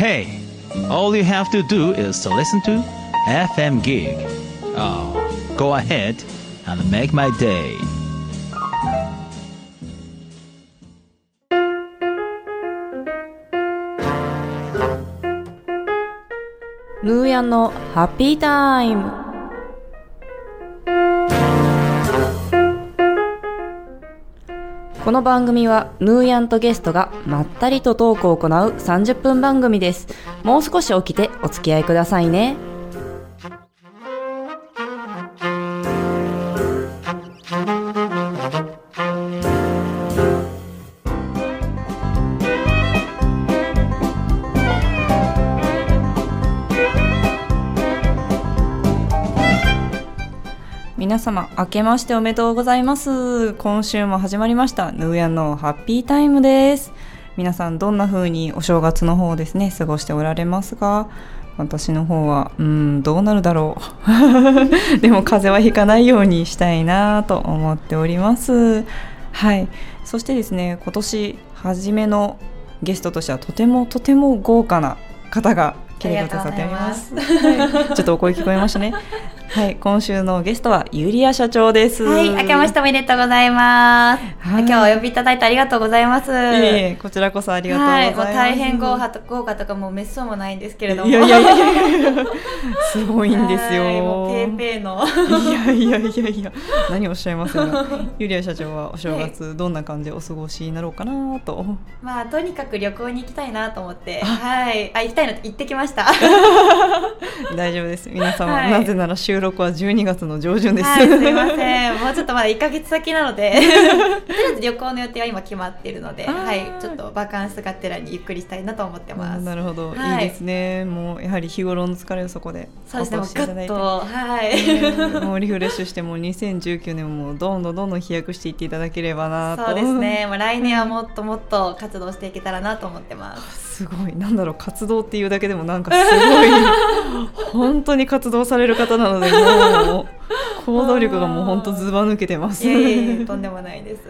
Hey, all you have to do is to listen to FM Gig. Oh, go ahead and make my day. ヌーヤンのハッピータイム この番組はヌーヤンとゲストがまったりとトークを行う30分番組です。もう少し起きてお付き合いくださいね。様明けましておめでとうございます。今週も始まりましたヌーヤンのハッピータイムです。皆さんどんな風にお正月の方をですね過ごしておられますか？私の方はうんどうなるだろう。でも風邪はひかないようにしたいなと思っております。はい。そしてですね今年初めのゲストとしてはとてもとても豪華な方が来てくださっております。はい、ちょっとお声聞こえましたね。はい、今週のゲストはユリア社長です。はい、明けましておめでとうございます。はい今日はお呼びいただいてありがとうございます。いえこちらこそありがとうございます。はい、もう大変豪華と豪華とかもうめっそうもないんですけれども。いやいやいやいやすごいんですよ。はいもうペーペーの。いやいやいやいや何をおっしゃいます？か。ユリア社長はお正月どんな感じでお過ごしになろうかなと。まあとにかく旅行に行きたいなと思って、はい、あ行きたいの行ってきました。大丈夫です。皆様、はいなぜなら収録は12月の上旬です。はい、すいません。もうちょっとまだ1ヶ月先なので、とりあえず旅行の予定は今決まっているので、はい、ちょっとバカンスがてらにゆっくりしたいなと思ってます。なるほど、はいい、いですね。もうやはり日頃の疲れをそこでそうですね、もう落とはい。ねもうリフレッシュしてもう2019年もどんどんどんどん飛躍していっていただければなとそうですね。もう来年はもっともっと活動していけたらなと思ってます。すごい。なんだろう活動っていうだけでもなんかすごい。本当に活動される方なのでもう 行動力がもう本当ずば抜けてます。いやいとんでもないです。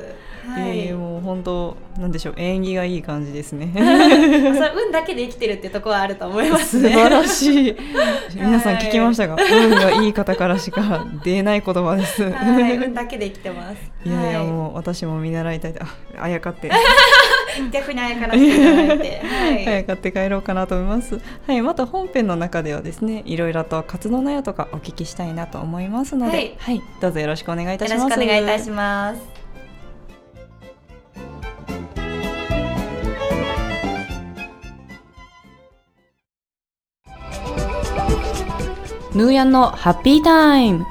はい。えーもう本当なんでしょう縁起がいい感じですね。それ運だけで生きてるってところはあると思いますね。素晴らしい。皆さん聞きましたが運がいい方からしか出ない言葉です、はい、運だけで生きてます。いやいやはもう私も見習いたい。ああやかって。逆にあやからせていただいて、はい。あやかって帰ろうかなと思います。はいまた本編の中ではですねいろいろと活動内容とかお聞きしたいなと思いますので。ははいい、どうぞよろしくお願いいたしよます。ろしくお願いいたします。ヌーヤンのハッピータイム。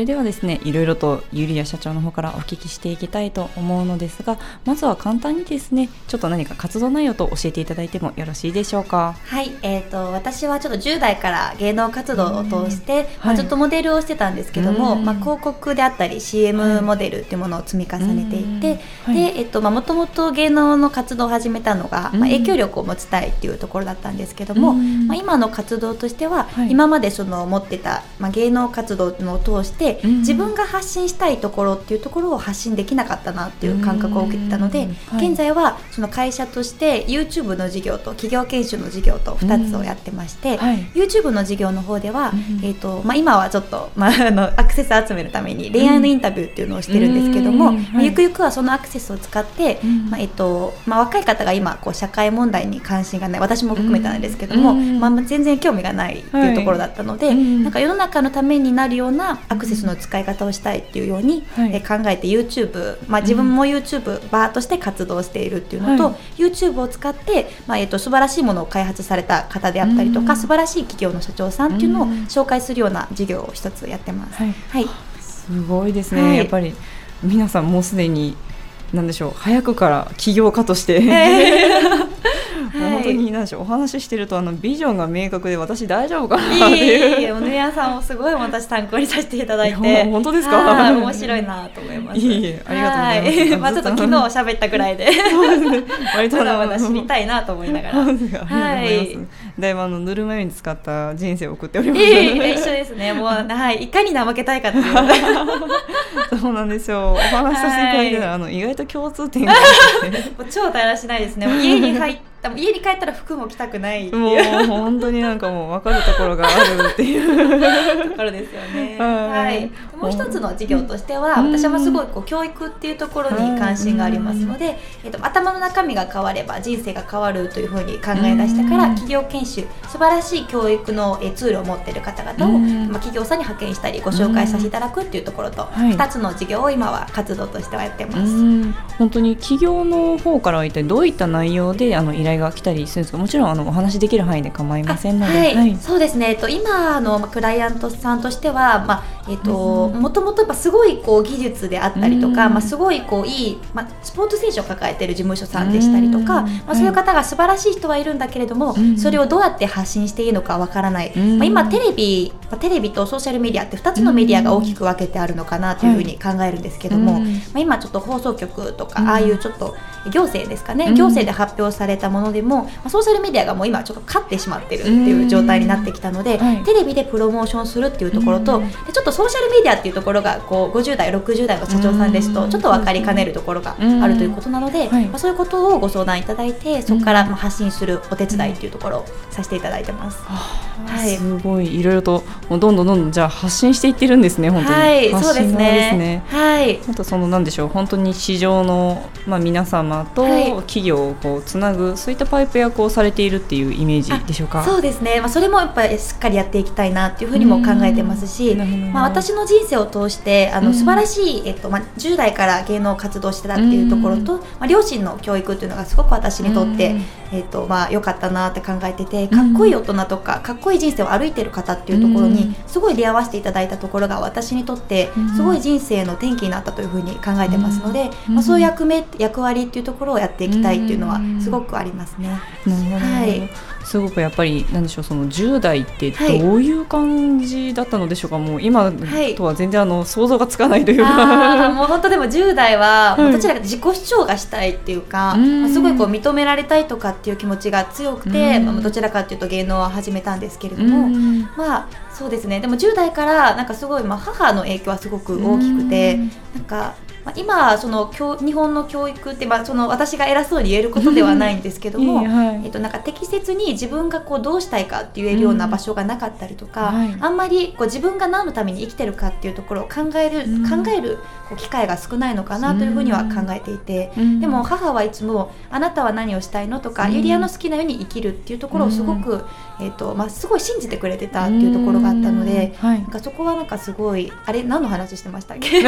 れではですねいろいろとゆりや社長の方からお聞きしていきたいと思うのですがまずは簡単にですねちょっと何か活動内容と教えていただいてもよろしいでしょうか？はい、えー、と私はちょっと10代から芸能活動を通して、まあ、はい。ずっとモデルをしてたんですけども、うんまあ、広告であったりはい。CM モデルっていうものを積み重ねていて、はい。でえっとまあ、もともと芸能の活動を始めたのが、うんまあ、影響力を持ちたいっていうところだったんですけども、うんまあ、今の活動としては、はい。今までその持ってた、まあ、芸能活動のを通して、うん自分が発信したいところっていうところを発信できなかったなっていう感覚を受けてたので、うん。はい。現在はその会社として YouTube の事業と企業研修の事業と2つをやってまして、はい。YouTube の事業の方では、うんえーとまあ、今はちょっと、まあ、あの アクセス集めるために恋愛のインタビューっていうのをしてるんですけども、はい。ゆくゆくはそのアクセスを使って、うん。まあえっとまあ、若い方が今こう社会問題に関心がない私も含めたんですけども、うん。まあ、全然興味がないっていうところだったので、なんか世の中のためになるようなアクセスの使い方をしたいっていうように、はい。えー考えて YouTube、まあ、自分も YouTube バーとして活動しているっていうのと、はい。YouTube を使って、まあえー、と素晴らしいものを開発された方であったりとか、うん。素晴らしい企業の社長さんっていうのをうん。紹介するような事業を一つやってます。はい。はい。すごいですね、はい。やっぱり皆さんもうすでに何でしょう早くから起業家として、もう本当に何でしょうお話ししてるとあのビジョンが明確で私大丈夫かなっていえいいうえいえ、おぬやさんもすごい私参考にさせていただいて。本当ですか？はい面白いなと思います。いえいえありがとうございますはまあちょっと昨日喋ったぐらいで、割とまだまだ知りたいなと思いながら。はいだいぶあのぬるま湯に使った人生を送っております、いえ一緒ですね。もう、はい、いかに怠けたいかっていう。そうなんですよお話しさせていただいたら、あの意外と共通点があって 超だらしないですね。家に入った、もう家に帰ったら服も着たくないってもいうう本当になんかもう分かるところがあるっていう ところですよね。は いはい。もう一つの授業としては、うん。私はすごいこう教育っていうところに関心がありますので、えっと頭の中身が変われば人生が変わるというふうに考え出してから、うん。企業研修素晴らしい教育のえツールを持っている方々を、うん。まあ企業さんに派遣したりご紹介させていただくっていうところと、はい。二つの授業を今は活動としてはやってます。うん。本当に企業の方からは一体どういった内容であの依頼が来たりするんですか？もちろんあのお話しできる範囲で構いませんので、はい、はい。そうですね。えっと今のまあクライアントさんとしては、まあえっとうんもともとやっぱすごいこう技術であったりとか、うんまあすごいこういいまあスポーツ選手を抱えている事務所さんでしたりとか、うんまあそういう方が素晴らしい人はいるんだけれども、うんそれをどうやって発信していいのかわからない。うんまあ今テレビ、まあテレビとソーシャルメディアって二つのメディアが大きく分けてあるのかなというふうに考えるんですけども、うんまあ今ちょっと放送局とか、うんああいうちょっと行政ですかね、うん行政で発表されたものでも、まあ、ソーシャルメディアがもう今ちょっと勝ってしまってるっていう状態になってきたので、はい。テレビでプロモーションするっていうところと、うん。でちょっとソーシャルメディアっていうところがこう50代60代の社長さんですとうんちょっと分かりかねるところがあるということなので、はいまあ、そういうことをご相談いただいてそこからまあ発信するお手伝いっていうところをさせていただいてます。はい。すごい。いろいろともうどんどんどんどんじゃあ発信していってるんですね本当に、はい、そうです発信側ね。はい。あとそのなんでしょう本当に市場の、まあ、皆様とはい。企業をこうつなぐそういったパイプ役をされているっていうイメージでしょうか？そうですね、まあ、それもやっぱりしっかりやっていきたいなっていうふうにも考えてますし、うん。なるほどまあ、私の人生を通してあうん。の素晴らしい、えっとまあ、10代から芸能活動してたっていうところと、まあ、両親の教育っていうのがすごく私にとって、うん。えっとまあ、良かったなって考えててかっこいい大人とかかっこいい人生を歩いてる方っていうところうん。にすごい出会わせていただいたところが私にとってうん。すごい人生の転機になったというふうに考えてますので、うん。まあ、そういう役目役割っていうところをやっていきたいっていうのはうん。すごくありますね。はいすごくやっぱりなんでしょうその10代ってはい。どういう感じだったのでしょうか、もう今はい。とは全然あの想像がつかないというか。もう本当でも10代は、どちらか自己主張がしたいっていうか、うん。まあすごいこう認められたいとかっていう気持ちが強くて、うん。まあどちらかというと芸能を始めたんですけれどうも、ん。まあそうですね。でも10代からなんかすごい、まあ、母の影響はすごく大きくて、うん。なんか、まあ、今その教日本の教育って、まあ、その私が偉そうに言えることではないんですけども、えっと、なんか適切に自分がこうどうしたいかって言えるような場所がなかったりとか、はい。あんまりこう自分が何のために生きてるかっていうところを考える、うん。考えるこう機会が少ないのかなというふうには考えていて、うん。でも母はいつも「あなたは何をしたいの?」とか、うん。ユリアの好きなように生きるっていうところをすごく、えっとまあ、すごい信じてくれてたっていうところがあったので。うんはい。なんかそこはなんかすごいあれ何の話してましたっけ？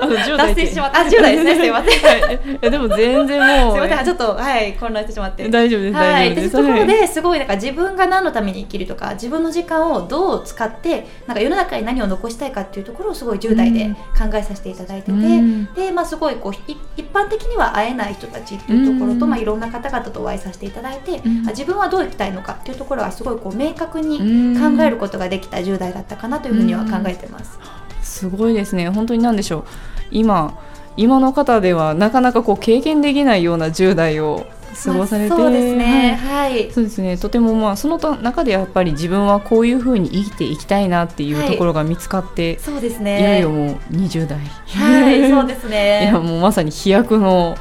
あの10代って脱線しまった。あ10代ですね。すいません。す はい。いやでも全然もう いません。ちょっとはい混乱してしまって。大丈夫ですはい、大丈夫です。でそこですごいなんか自分が何のために生きるとか自分の時間をどう使ってなんか世の中に何を残したいかっていうところをすごい10代で考えさせていただいてて、うん。でまあすごいこうい一般的には会えない人たちっていうところと、うん。まあいろんな方々とお会いさせていただいて、うん。あ自分はどう生きたいのかっていうところはすごいこう明確にうん。考えることができた10代だったかなというふうには考えてます。すごいですね。本当に何でしょう。今今の方ではなかなかこう経験できないような10代を過ごされて、まあそうですね、はい。はいそうですね。とてもまあその中でやっぱり自分はこういうふうに生きていきたいなっていうはいところが見つかって、そうですい、よいねよもう20代はいそうですね。いやもうまさに飛躍の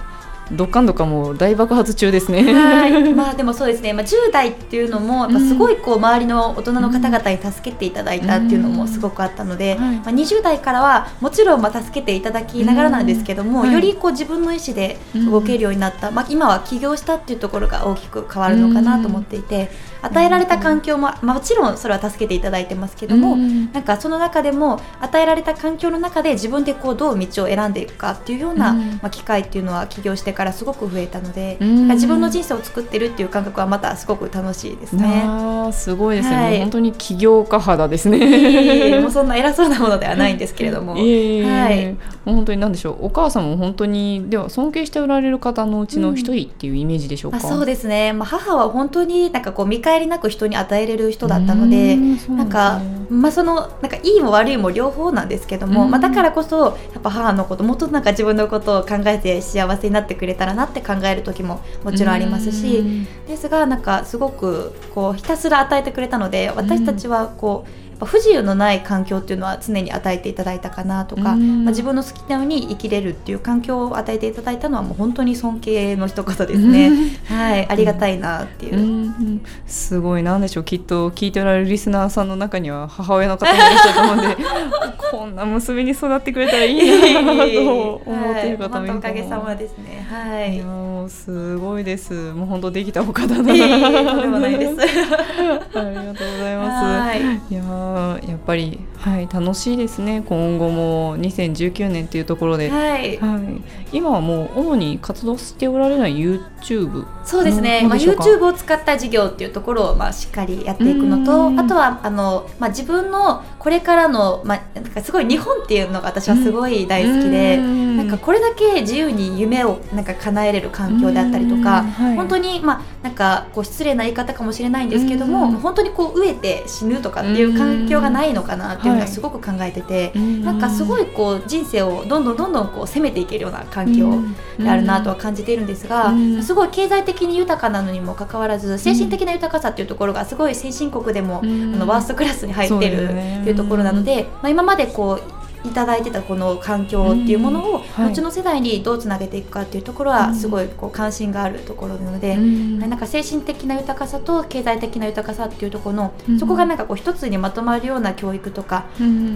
どっかんどっかもう大爆発中ですね。はい、まあでもそうですね、まあ、10代っていうのもやっぱすごいこう周りの大人の方々に助けていただいたっていうのもすごくあったので、うんはい。まあ、20代からはもちろんまあ助けていただきながらなんですけども、うん。はいよりこう自分の意思で動けるようになった、まあ、今は起業したっていうところが大きく変わるのかなと思っていて与えられた環境も、まあ、もちろんそれは助けていただいてますけども、うん。なんかその中でも与えられた環境の中で自分でこうどう道を選んでいくかっていうような、うん。まあ、機会っていうのは起業してからすごく増えたので、うん。自分の人生を作ってるっていう感覚はまたすごく楽しいですね。すごいですね、はい。本当に起業家肌ですね。いえいえもうそんな偉そうなものではないんですけれども、いえいえはい。本当に何でしょう。お母さんも本当にでは尊敬しておられる方のうちの一人っていうイメージでしょうか、まあ、そうですね、まあ、母は本当になんかこう見返りなく人に与えれる人だったのでなんかまあそのなんかいいも悪いも両方なんですけども、うん。まあ、だからこそやっぱ母のこともっとなんか自分のことを考えて幸せになってくれたらなって考える時ももちろんありますし、うん。ですがなんかすごくこうひたすら与えてくれたので私たちはこう、ぱ不自由のない環境っていうのは常に与えていただいたかなとか、うんまあ、自分の好きなように生きれるっていう環境を与えていただいたのはもう本当に尊敬の一言ですね。はい、ありがたいなっていう。うすごいなんでしょうきっと聞いておられるリスナーさんの中には母親の方もいらっしゃると思うんで こんな娘に育ってくれたらいいなと思っている方もいると思うはいおかげさまですね。はいいすごいですもう本当できたお方だいなえでもないです。ありがとうございます。はい。いやーやっぱりはい楽しいですね。今後も2019年っていうところで、はい。はい。今はもう主に活動しておられない YouTube そうですね、まあ、YouTube を使った事業っていうところをまあしっかりやっていくのとうん。あとはあの、まあ、自分のこれからの、まあ、なんかすごい日本っていうのが私はすごい大好きで、うん。なんかこれだけ自由に夢をなんか叶えれる環境であったりとか、うん。はい。本当にまあなんかこう失礼な言い方かもしれないんですけども、うん。本当にこう飢えて死ぬとかっていう環境がないのかなっていうのはすごく考えてて、なんかすごいこう人生をどんどんどんどんこう攻めていけるような環境であるなとは感じているんですが、うんすごい経済的に豊かなのにもかかわらず精神的な豊かさっていうところがすごい先進国でも、うん。あのワーストクラスに入ってるっていうところなので、まあ、今までこういただいてたこの環境っていうものをはい。後の世代にどうつなげていくかっていうところはすごいこう関心があるところなので、うん。なんか精神的な豊かさと経済的な豊かさっていうところの、うん。そこがなんかこう一つにまとまるような教育とか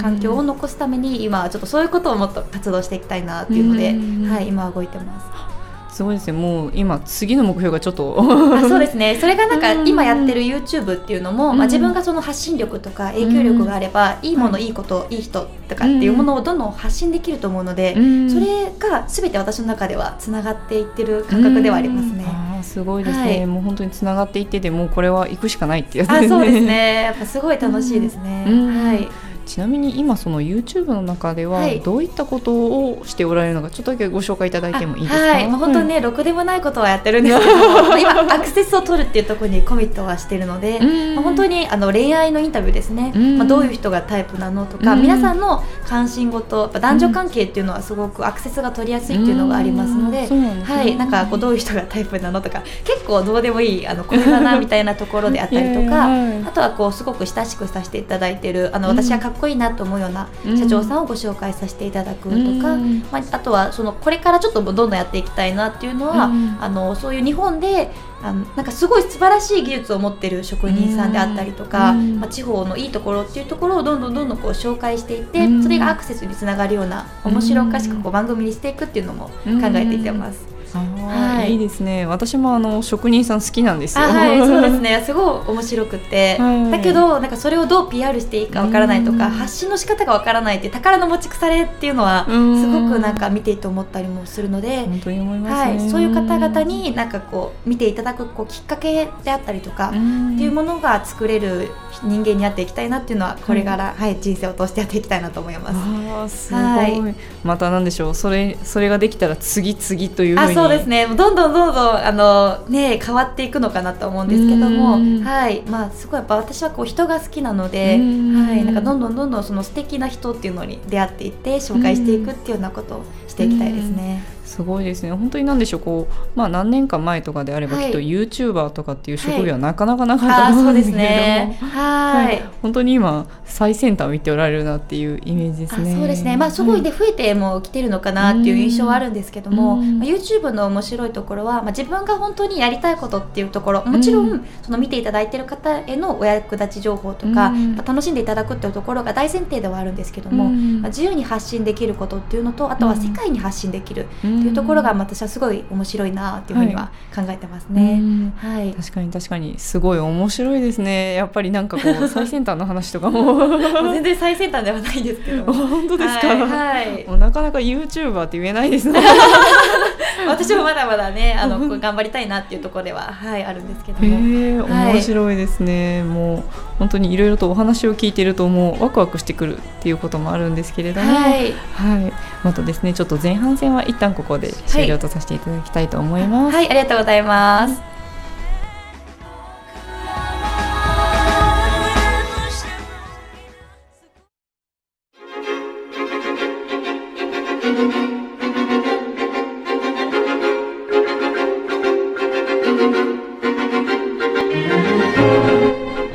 環境を残すために今はちょっとそういうことをもっと活動していきたいなっていうので、うん。はい、今は動いてます。すごいですねもう今次の目標がちょっと。あそうですね。それがなんかうん。今やってる YouTube っていうのも、うん。まあ、自分がその発信力とか影響力があれば、いいもの、いいこといい人とかっていうものをどんどん発信できると思うので、うん。それが全て私の中ではつながっていってる感覚ではありますね。あーすごいですね、はい。もう本当につながっていっててもうこれは行くしかないってやつあそうですね。やっぱすごい楽しいですね。うん。はいちなみに今その YouTube の中でははい。どういったことをしておられるのかちょっとだけご紹介いただいてもいいですか？はい、まあ、本当にね、ろくでもないことはやってるんですけどまあ 今アクセスを取るっていうところにコミットはしてるので、うん。まあ、本当にあの恋愛のインタビューですね、うん。まあ、どういう人がタイプなのとか、うん。皆さんの関心事男女関係っていうのはすごくアクセスが取りやすいっていうのがありますので、はい、なんかこうどういう人がタイプなのとか結構どうでもいいあのこれだなみたいなところであったりとかあとはこうすごく親しくさせていただいてるあのうん私はかっこいいなと思うようなうん。社長さんをご紹介させていただくとか、うん。まあ、あとはそのこれからちょっとどんどんやっていきたいなっていうのは、うん。あのそういう日本であのなんかすごい素晴らしい技術を持ってる職人さんであったりとか、うん。まあ、地方のいいところっていうところをどんどんどんどんこう紹介していって、うん。それがアクセスにつながるような面白おかしくこう番組にしていくっていうのも考えていってます。はい。いいですね。私もあの職人さん好きなんですよ。あはい、そうですね。すごい面白くて、はい。だけどなんかそれをどう PR していいかわからないとか、うん。発信の仕方がわからないって宝の持ち腐れっていうのはうん。すごくなんか見ていて思ったりもするので、本当に思いますね、はい、そういう方々になんかこう見ていただくこうきっかけであったりとか、っていうものが作れる人間になっていきたいなっていうのはこれから、はい人生を通してやっていきたいなと思います。すごい、はい。またなんでしょう？それそれができたら次々というふうに。あそうですね。どんどんどんどんあの、ね、変わっていくのかなと思うんですけどもうん、はい。まあ、すごいやっぱ私はこう人が好きなので、うん。はい、なんかどんどんどんどんその素敵な人っていうのに出会っていって紹介していくっていうようなことをしていきたいですね。すごいですね。本当になんでしょうこう、まあ、何年か前とかであれば、はい。きっと YouTuber とかっていう職業はなかなかなかったと思うんですけれども、ね。はい。本当に今最先端を見ておられるなっていうイメージですあね。そうですね、まあ、すごいね、増えても来てるのかなっていう印象はあるんですけども、うん。まあ、YouTube の面白いところは、まあ、自分が本当にやりたいことっていうところもちろん、うん。その見ていただいてる方へのお役立ち情報とか、楽しんでいただくっていうところが大前提ではあるんですけども、うん。まあ、自由に発信できることっていうのとあとは世外に発信できるっていうところが私はすごい面白いなっていうふうには考えてますね。はい、確かに確かにすごい面白いですね。やっぱりなんかこう 最先端の話とかも。全然最先端ではないんですけど。本当ですか、はい、はい、もうなかなか YouTuber って言えないですね。私もまだまだねあの頑張りたいなっていうところでははいあるんですけども、面白いですね、もう本当にいろいろとお話を聞いているともうワクワクしてくるっていうこともあるんですけれども、はい、はい、またですねちょっと前半戦は一旦ここで終了とさせていただきたいと思います。はい、はい、ありがとうございます。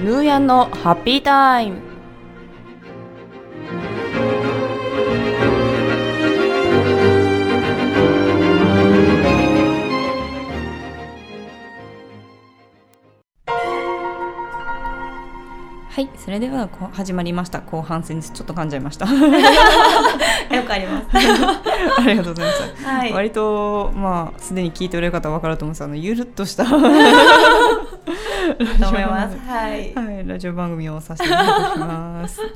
ヌーヤンのハッピータイムそれではこ始まりました。後半戦です。ちょっと噛んじゃいました。よくあります。ありがとうございます、はい、割とまあすでに聞いておられる方は分かると思うんですあのゆるっとした。と思います。はい、はい、ラジオ番組をさせていただきます。はい、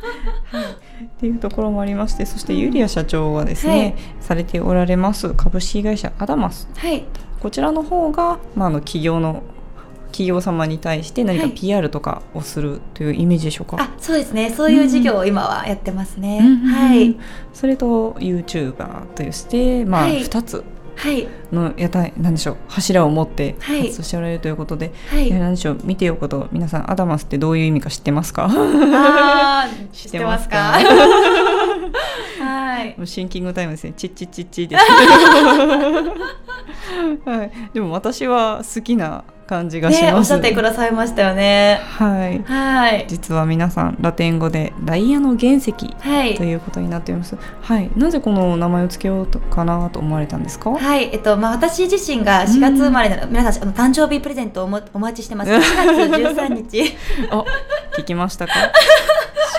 っていうところもありまして、そしてユリア社長はですね、はい、されておられます株式会社アダマス。はい、こちらの方がまああの企業の企業様に対して何か PR とかをするというイメージでしょうか、はい、あそうですね。そういう事業を今はやってますね、うん、はい。それと YouTuber として、まあ、2つのやたなんでしょう柱を持って活動しておられるということで、はい、なんでしょう見ておくこと皆さんアダマスってどういう意味か知ってますか？あ知ってますか？はい。もうシンキングタイムですね。チッチッチッチです、はい、でも私は好きな感じがします、ね、おっしゃってくださいましたよね。はい。はい。実は皆さんラテン語でダイヤの原石ということになっています、はい、はい、なぜこの名前を付けようかなと思われたんですか？はい。えっとまあ私自身が4月生まれなの、うん、皆さんあの誕生日プレゼントをおお待ちしてます。4月13日。あ聞きましたか？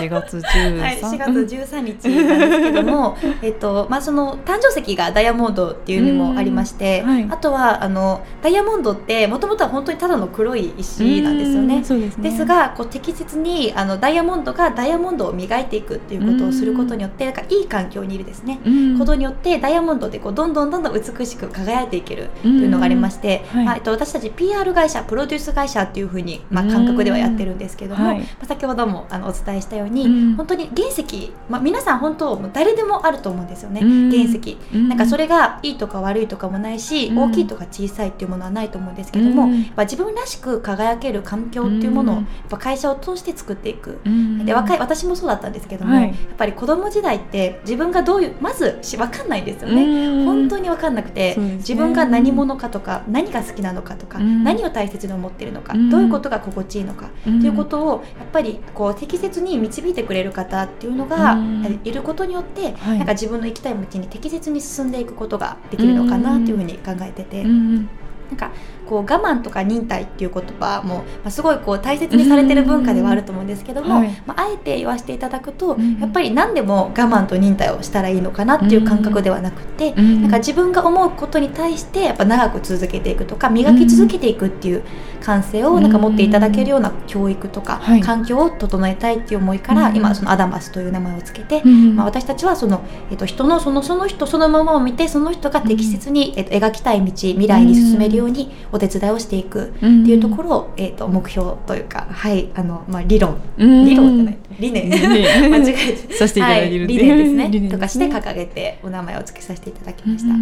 4月13、はい、4月13日なんですけども えっと、まあ、その誕生石がダイヤモンドっていう意味もありまして、はい、あとはあのダイヤモンドってもともとは本当にただの黒い石なんですよね。ですね。ですがこう適切にあのダイヤモンドがダイヤモンドを磨いていくっていうことをすることによってなんかいい環境にいるですね。ことによってダイヤモンドでこうどんどんどんどん美しく輝いていけるというのがありまして、はい。まあ、えっと、私たち PR 会社プロデュース会社っていうふうに、まあ、感覚ではやってるんですけども、はい、まあ、先ほどもあのお伝えしたように、うん、本当に原石、まあ、皆さん本当誰でもあると思うんですよね、うん、原石、うん、なんかそれがいいとか悪いとかもないし、大きいとか小さいっていうものはないと思うんですけども、やっぱ自分らしく輝ける環境っていうものをやっぱ会社を通して作っていく、で若い私もそうだったんですけども、はい、やっぱり子供時代って自分がどういうまずし分かんないですよね、本当に分かんなくて、ね、自分が何者かとか何が好きなのかとか、何を大切に思っているのか、どういうことが心地いいのか、っていうことをやっぱりこう適切に導いてくれる方っていうのがいることによって、はい、なんか自分の生きたい道に適切に進んでいくことができるのかなっていうふうに考えてて。なんかこう我慢とか忍耐っていう言葉も、まあ、すごいこう大切にされてる文化ではあると思うんですけども、はい、まあ、あえて言わせていただくと、やっぱり何でも我慢と忍耐をしたらいいのかなっていう感覚ではなくて、なんか自分が思うことに対してやっぱ長く続けていくとか磨き続けていくっていう感性をなんか持っていただけるような教育とか環境を整えたいっていう思いから、今そのアダマスという名前をつけて、まあ、私たちはその、えっと、人のそのその人そのままを見てその人が適切に、えっと、描きたい道未来に進めるようにお手伝いをしていくっていうところを、えっと、目標というか、はいあのまあ、理論、理論じゃない理念。間違えて。させていただいてる、はい、理念ですね、ね、とかして掲げてお名前を付けさせていただきました、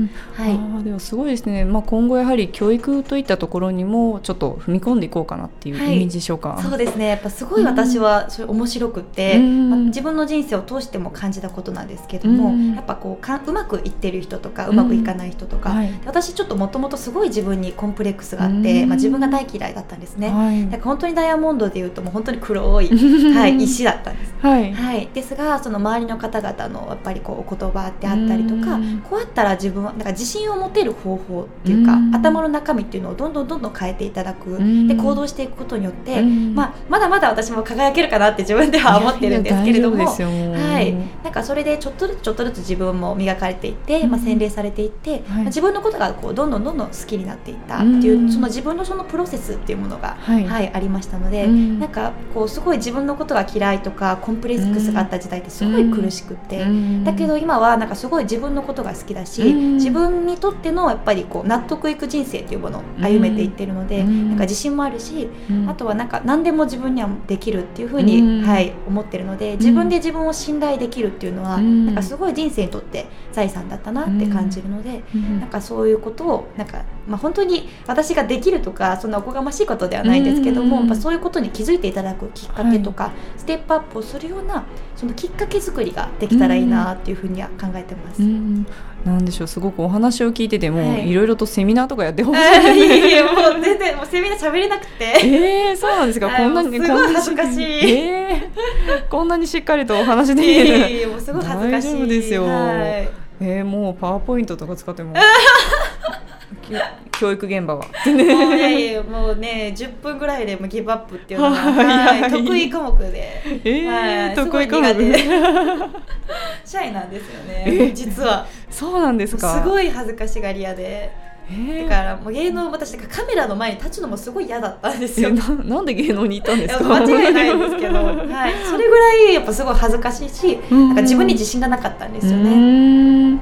はい、あでもすごいですね、まあ、今後やはり教育といったところにもちょっと踏み込んでいこうかなっていうイメージでしょうか、はい、そうですね。やっぱすごい私はそれ面白くて、まあ、自分の人生を通しても感じたことなんですけども、やっぱこうかうまくいってる人とかうまくいかない人とか、はい、私ちょっともともとすごい自分にコンプレックススがあって、まあ、自分が大嫌いだったんですね、はい、だから本当にダイヤモンドでいうともう本当に黒い、はい、石だったんです、はい、はい、ですがその周りの方々のやっぱりこうお言葉であったりとかこうやったら自分はなんか自信を持てる方法っていうか頭の中身っていうのをどんどんどんどん変えていただく。で行動していくことによって、まあ、まだまだ私も輝けるかなって自分では思ってるんですけれどもはい、なんかそれでちょっとずつちょっとずつ自分も磨かれていって、まあ、洗練されていって、はい、自分のことがこうどんどんどんどん好きになっていったっていう、その自分のそのプロセスっていうものが、はい、はい、ありましたので、なんかこうすごい自分のことが嫌いとかコンプレックスがあった時代ってすごい苦しくて、だけど今はなんかすごい自分のことが好きだし、自分にとってのやっぱりこう納得いく人生っていうものを歩めていってるので、なんか自信もあるし、あとはなんか何でも自分にはできるっていうふうに、はい思ってるので自分で自分を信頼できるっていうのは、なんかすごい人生にとって財産だったなって感じるので、なんかそういうことをなんか、まあ、本当に私ができるとかそんなおこがましいことではないんですけども、やっぱそういうことに気づいていただくきっかけとか、はい、ステップアップをするようなそのきっかけ作りができたらいいなっていうふうには考えてます。なんでしょうすごくお話を聞いてても、はい、いろいろとセミナーとかやってほしい、いやもう全然もうセミナー喋れなくて。えー、そうなんですか。こんなにすごい恥ずかしい、えー、こんなにしっかりとお話できる、えー、もうすごい恥ずかしい。大丈夫ですよ、はい、えー、もうパワーポイントとか使っても 教育現場は。いやいやもうね10分ぐらいでもギブアップっていうのが、はい、得意科目で、えー、はい、得意科目。でシャイなんですよね、えー、実は。そうなんですか。すごい恥ずかしがり屋で。だからもう芸能私かカメラの前に立つのもすごい嫌だったんですよ。ななんで芸能に行ったんですか？間違いないんですけど、はい、それぐらいやっぱすごい恥ずかしいし、なんか自分に自信がなかったんですよね。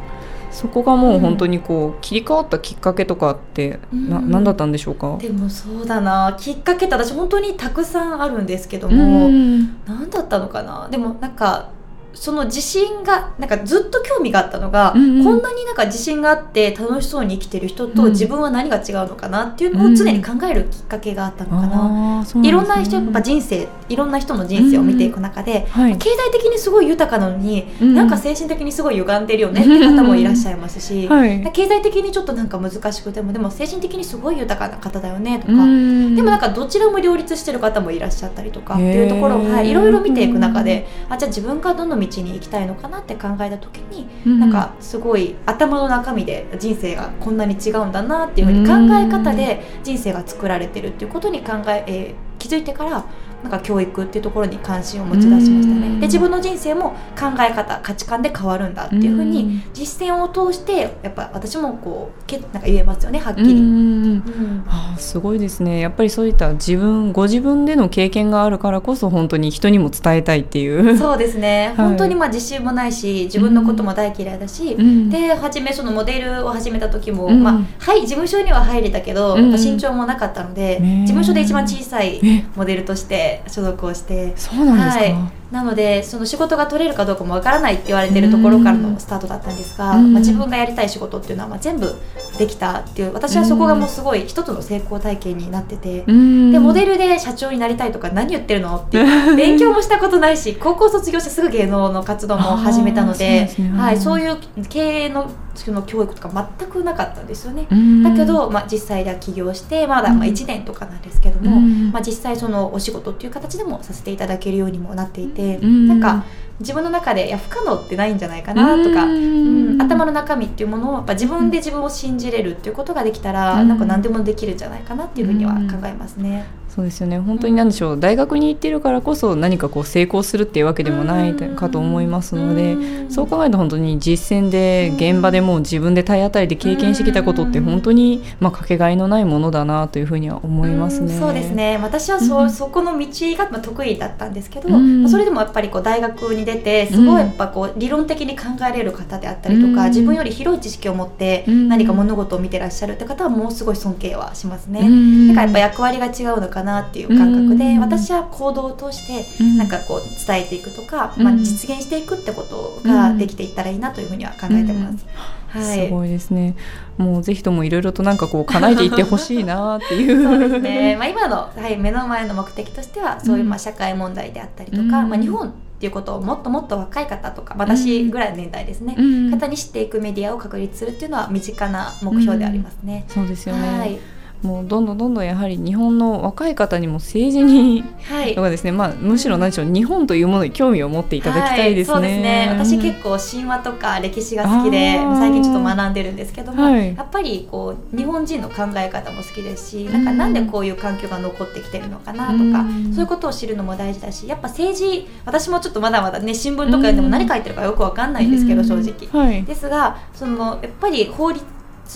そこがもう本当にこう切り替わったきっかけとかってな、うん、何だったんでしょうか？でもそうだな。きっかけって私本当にたくさんあるんですけども、うん、何だったのかな？でもなんかその自信がなんかずっと興味があったのが、うんうん、こんなになんか自信があって楽しそうに生きてる人と自分は何が違うのかなっていうのを常に考えるきっかけがあったのかな、うんね、いろんな人やっぱ人生いろんな人の人生を見ていく中で、うんはい、経済的にすごい豊かなのに、うん、なんか精神的にすごい歪んでるよねって方もいらっしゃいますし、はい、経済的にちょっとなんか難しくてもでも精神的にすごい豊かな方だよねとか、でもなんかどちらも両立してる方もいらっしゃったりとかっていうところを、はい、いろいろ見ていく中であじゃあ自分がどの道に行きたいのかかなって考えた時に、うん、なんかすごい頭の中身で人生がこんなに違うんだなっていうふうに考え方で人生が作られてるっていうことに考ええー気づいてからなんか教育っていうところに関心を持ち出しましたね。で自分の人生も考え方価値観で変わるんだっていうふうに実践を通してやっぱ私もこうけなんか言えますよねはっきり、うんあすごいですね。やっぱりそういった自分ご自分での経験があるからこそ本当に人にも伝えたいっていう。そうですね、はい、本当にまあ自信もないし自分のことも大嫌いだし、うん、で初めそのモデルを始めた時も、うん、まあはい事務所には入れたけど、身長もなかったので、事務所で一番小さいモデルとして所属をして。そうなんですか、はい、なのでその仕事が取れるかどうかもわからないって言われてるところからのスタートだったんですが、まあ、自分がやりたい仕事っていうのはまあ全部できたっていう私はそこがもうすごい一つの成功体験になっててでモデルで社長になりたいとか何言ってるのって 勉強もしたことないし高校卒業してすぐ芸能の活動も始めたのでそう、ね、はい、そういう経営のその教育とか全くなかったんですよね。だけど、まあ、実際では起業してまだまあ1年とかなんですけども、まあ、実際そのお仕事っていう形でもさせていただけるようにもなっていて、なんか自分の中でいや不可能ってないんじゃないかなとか、うん、頭の中身っていうものをやっぱ自分で自分を信じれるっていうことができたら、うん、なんか何でもできるんじゃないかなっていうふうには考えますね。そうですよね。本当に何でしょう、うん、大学に行ってるからこそ何かこう成功するっていうわけでもないかと思いますので、うん、そう考えると本当に実践で現場でもう自分で体当たりで経験してきたことって本当にまあかけがえのないものだなというふうには思いますね。うそうですね。私はそ,、うそこの道がまあ得意だったんですけど、まあ、それでもやっぱりこう大学に出てすごいやっぱこう理論的に考えれる方であったりとか、自分より広い知識を持って何か物事を見てらっしゃるって方はもうすごい尊敬はしますね。だからやっぱ役割が違うのかなっていう感覚覚で、私は行動を通してなんかこう伝えていくとか、まあ、実現していくってことができていったらいいなというふうには考えてます。はい、すごいですね。もうぜひともいろいろとなんかこう叶えていってほしいなっていう。そうですね。まあ今のはい目の前の目的としてはそういうまあ社会問題であったりとか、まあ日本っていうことをもっともっと若い方とか私ぐらいの年代ですね、うん、方に知っていくメディアを確立するっていうのは身近な目標でありますね。うん、そうですよね。はいもうどんどんどんどんやはり日本の若い方にも政治に、はい、とかですね、まあ、むしろ何でしょう日本というものに興味を持っていただきたいですね。はい、そうですね。私結構神話とか歴史が好きで最近ちょっと学んでるんですけども、はい、やっぱりこう日本人の考え方も好きですしなんかなんでこういう環境が残ってきてるのかなとかそういうことを知るのも大事だしやっぱ政治私もちょっとまだまだね新聞とかでも何書いてるかよくわかんないんですけど正直。ですがそのやっぱり法律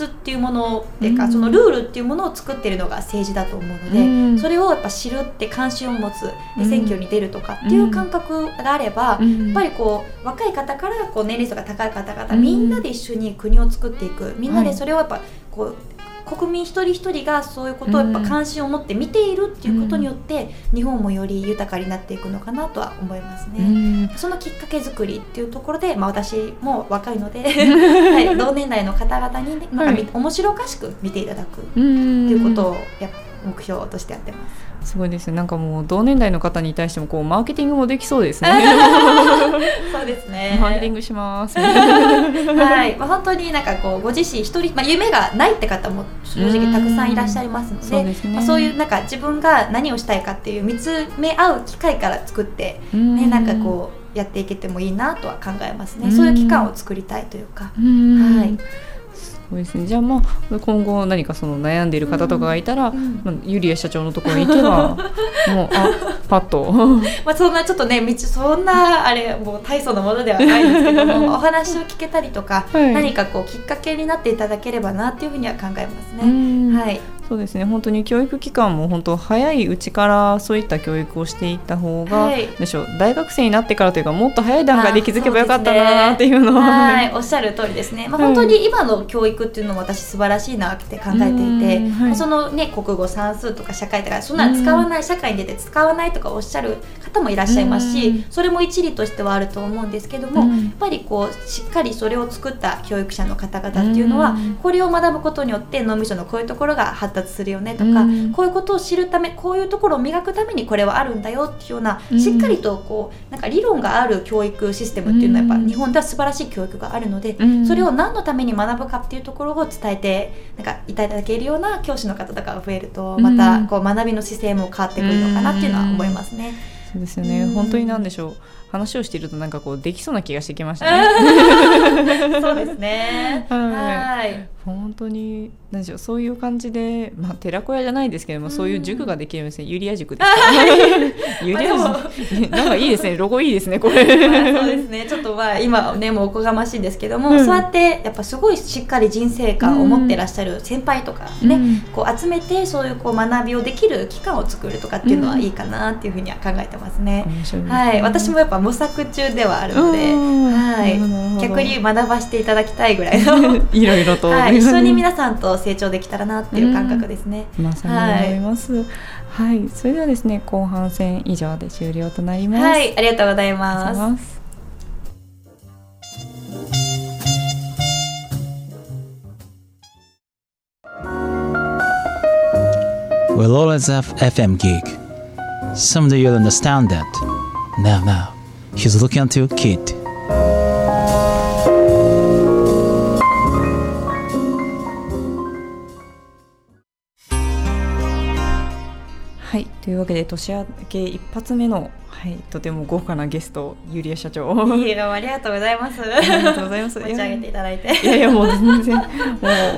っていうものっていうか、そのルールっていうものを作ってるのが政治だと思うので、それをやっぱ知るって関心を持つ、選挙に出るとかっていう感覚があれば、やっぱりこう若い方からこう年齢層が高い方々、みんなで一緒に国を作っていく。みんなでそれをやっぱこう国民一人一人がそういうことをやっぱ関心を持って見ているっていうことによって、日本もより豊かになっていくのかなとは思いますね。そのきっかけ作りっていうところで、まあ、私も若いので はい、同年代の方々に、ね、なんか、はい、面白おかしく見ていただくっていうことをや目標としてやってます。すごいです。ねなんかもう同年代の方に対してもこうマーケティングもできそうですね。そうですね。マーケティングします。はい、まあ、本当になんかこうご自身一人、まあ、夢がないって方も正直たくさんいらっしゃいますのでそうね、まあ、そういうなんか自分が何をしたいかっていう見つめ合う機会から作ってねなんかこうやっていけてもいいなとは考えますね。そういう期間を作りたいというか。はいそうですね、じゃあまあ今後何かその悩んでいる方とかがいたら、うん、まあ、ユリア社長のところに行けば もうあパッと。まあそんなちょっとね道そんなあれもう大層なものではないんですけども お話を聞けたりとか、はい、何かこうきっかけになっていただければなっていうふうには考えますね。はいそうですね。本当に教育機関も本当早いうちからそういった教育をしていった方が、はい、でしょう。大学生になってからというかもっと早い段階で気づけばよかったなっていうのは、ね、はい、おっしゃる通りですね、まあ、本当に今の教育っていうのも私素晴らしいなって考えていて、はい、そのね国語算数とか社会とかそんな使わない社会に出て使わないとかおっしゃる方もいらっしゃいますしそれも一理としてはあると思うんですけどもやっぱりこうしっかりそれを作った教育者の方々っていうのはこれを学ぶことによって脳みそのこういうところが発達するよねとかか、こういうことを知るためこういうところを磨くためにこれはあるんだよっていうような、しっかりとこうなんか理論がある教育システムっていうのはやっぱ日本では素晴らしい教育があるので、それを何のために学ぶかっていうところを伝えてなんかいただけるような教師の方とかが増えるとまたこう学びの姿勢も変わってくるのかなっていうのは思いますね。そうですよね、本当になんでしょう話をしているとなんかこうできそうな気がしてきましたね。そうですね。はい。本当に何でしょうそういう感じでまあ寺子屋じゃないですけども、そういう塾ができるんですねユリア塾ですか。ユリア塾 なんかいいですねロゴいいですねこれ。そうですねちょっとまあ今ねもうおこがましいんですけども、うん、そうやってやっぱすごいしっかり人生観を持ってらっしゃる先輩とかね、うん、こう集めてそういうこう学びをできる期間を作るとかっていうのはいいかなっていうふうには考えてますね。うん、はい私もやっぱ模索中ではあるので、はい、逆に学ばせていただきたいぐらいのいろいろと、はい、一緒に皆さんと成長できたらなっていう感覚ですね。まさに思います。はいはい、それではですね、後半戦以上で終了となります。はい、ありがとうございます。We'll always have FM gig. Someday you'll understand that. Now, now. He's looking at your kid. はい、というわけで年明け一発目のはい、とても豪華なゲストユリア社長。いやありがとうございます。ありがとうございます。持ち上げていただいて。いやいやもう全然もう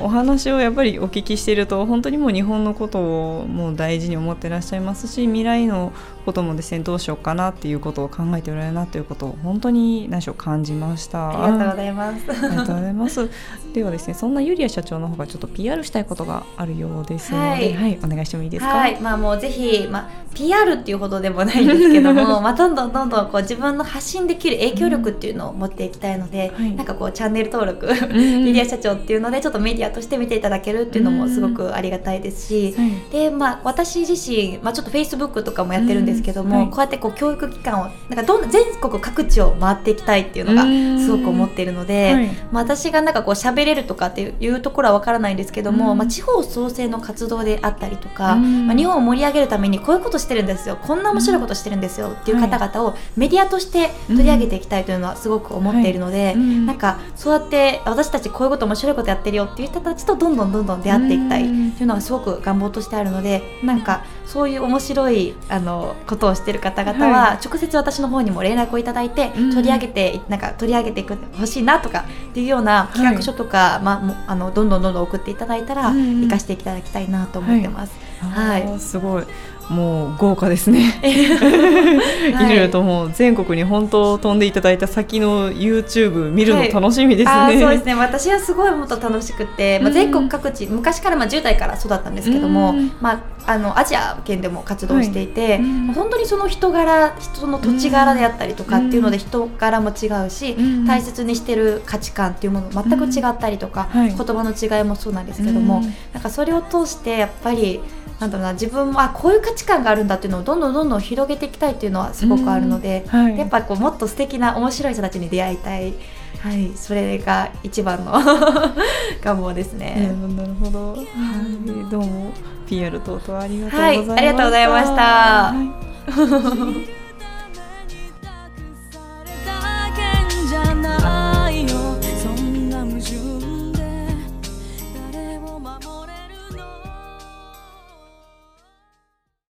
お話をやっぱりお聞きしていると本当にもう日本のことをもう大事に思ってらっしゃいますし未来のこともですねどうしようかなっていうことを考えておられるなということを本当に何でしょう感じました。ありがとうございます。ありがとうございます。ではですねそんなユリア社長の方がちょっと PR したいことがあるようですので、はい、はい、お願いしてもいいですか？はい、まあもうぜひまあ PR っていうほどでもないんですけども、まあどんどんどんどんこう自分の発信できる影響力っていうのを持っていきたいので、うん、なんかこうチャンネル登録、リリア社長っていうのでちょっとメディアとして見ていただけるっていうのもすごくありがたいですし、でまあ私自身、まあ、ちょっとフェイスブックとかもやってるんですけども、はい、こうやってこう教育機関をなんかどん全国各地を回っていきたいっていうのがすごく思っているので、はい、まあ、私がなんかこう喋れるとかっていうところは分からないんですけども、まあ、地方創生の活動であったりとか、まあ、日本を盛り上げるためにこういうことししてるんですよ。こんな面白いことしてるんですよっていう方々をメディアとして取り上げていきたいというのはすごく思っているので、なんかそうやって私たちこういうこと面白いことやってるよっていう人たちとどんどんどんどん出会っていきたいっていうのはすごく願望としてあるのでなんかそういう面白いあのことをしてる方々は直接私の方にも連絡をいただいて取り上げてなんか取り上げてほしいなとかっていうような企画書とか、まあ、あのどんどんどんどん送っていただいたら生かしていただきたいなと思ってます。はい、すごいもう豪華ですね。い。ろいろともう。全国に本当飛んでいただいた先の YouTube 見るの楽しみですね。はい、そうですね。私はすごいもっと楽しくて、まあ全国各地、昔からまあ10代から育ったんですけども、まああのアジア圏でも活動していて、はい、本当にその人柄、人の土地柄であったりとかっていうので人柄も違うし、大切にしてる価値観っていうもの全く違ったりとか、言葉の違いもそうなんですけども、なんかそれを通してやっぱりなんだろうな自分もあこういう価値観があるんだっていうのをどんどんどんどん広げていきたいっていうのはすごくあるので、はい、やっぱこうもっと素敵な面白い人たちに出会いたい。はい、それが一番の 願望ですね。なるほど。はい、どうも PR 等々ありがとうございました。はい、ありがとうございました。はい